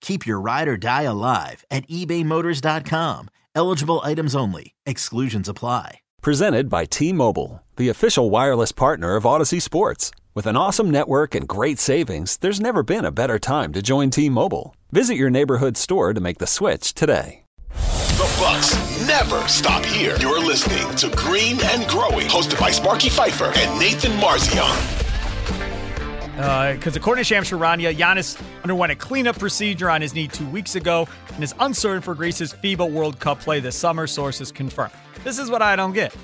Keep your ride or die alive at ebaymotors.com. Eligible items only. Exclusions apply. Presented by T Mobile, the official wireless partner of Audacy Sports. With an awesome network and great savings, there's never been a better time to join T Mobile. Visit your neighborhood store to make the switch today. The Bucks never stop here. You're listening to Green and Growing, hosted by Sparky Fifer and Nathan Marzion. Because uh, according to Shams Charania, Giannis underwent a cleanup procedure on his knee two weeks ago and is uncertain for Greece's FIBA World Cup play this summer, sources confirm. This is what I don't get.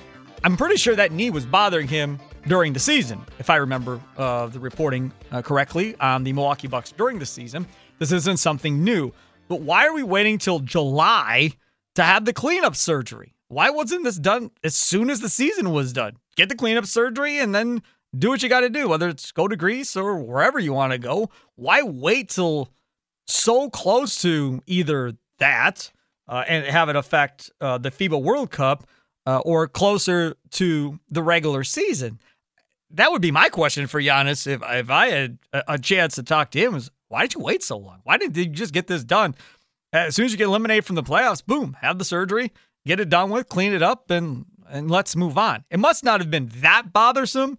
I'm pretty sure that knee was bothering him during the season, if I remember uh, the reporting uh, correctly on the Milwaukee Bucks during the season. This isn't something new. But why are we waiting till July to have the cleanup surgery? Why wasn't this done as soon as the season was done? Get the cleanup surgery and then do what you got to do, whether it's go to Greece or wherever you want to go. Why wait till so close to either that uh, and have it affect uh, the FIBA World Cup uh, or closer to the regular season? That would be my question for Giannis if if I had a, chance to talk to him. Is why did you wait so long? Why didn't you just get this done as soon as you get eliminated from the playoffs? Boom, have the surgery, get it done with, clean it up, and and let's move on. It must not have been that bothersome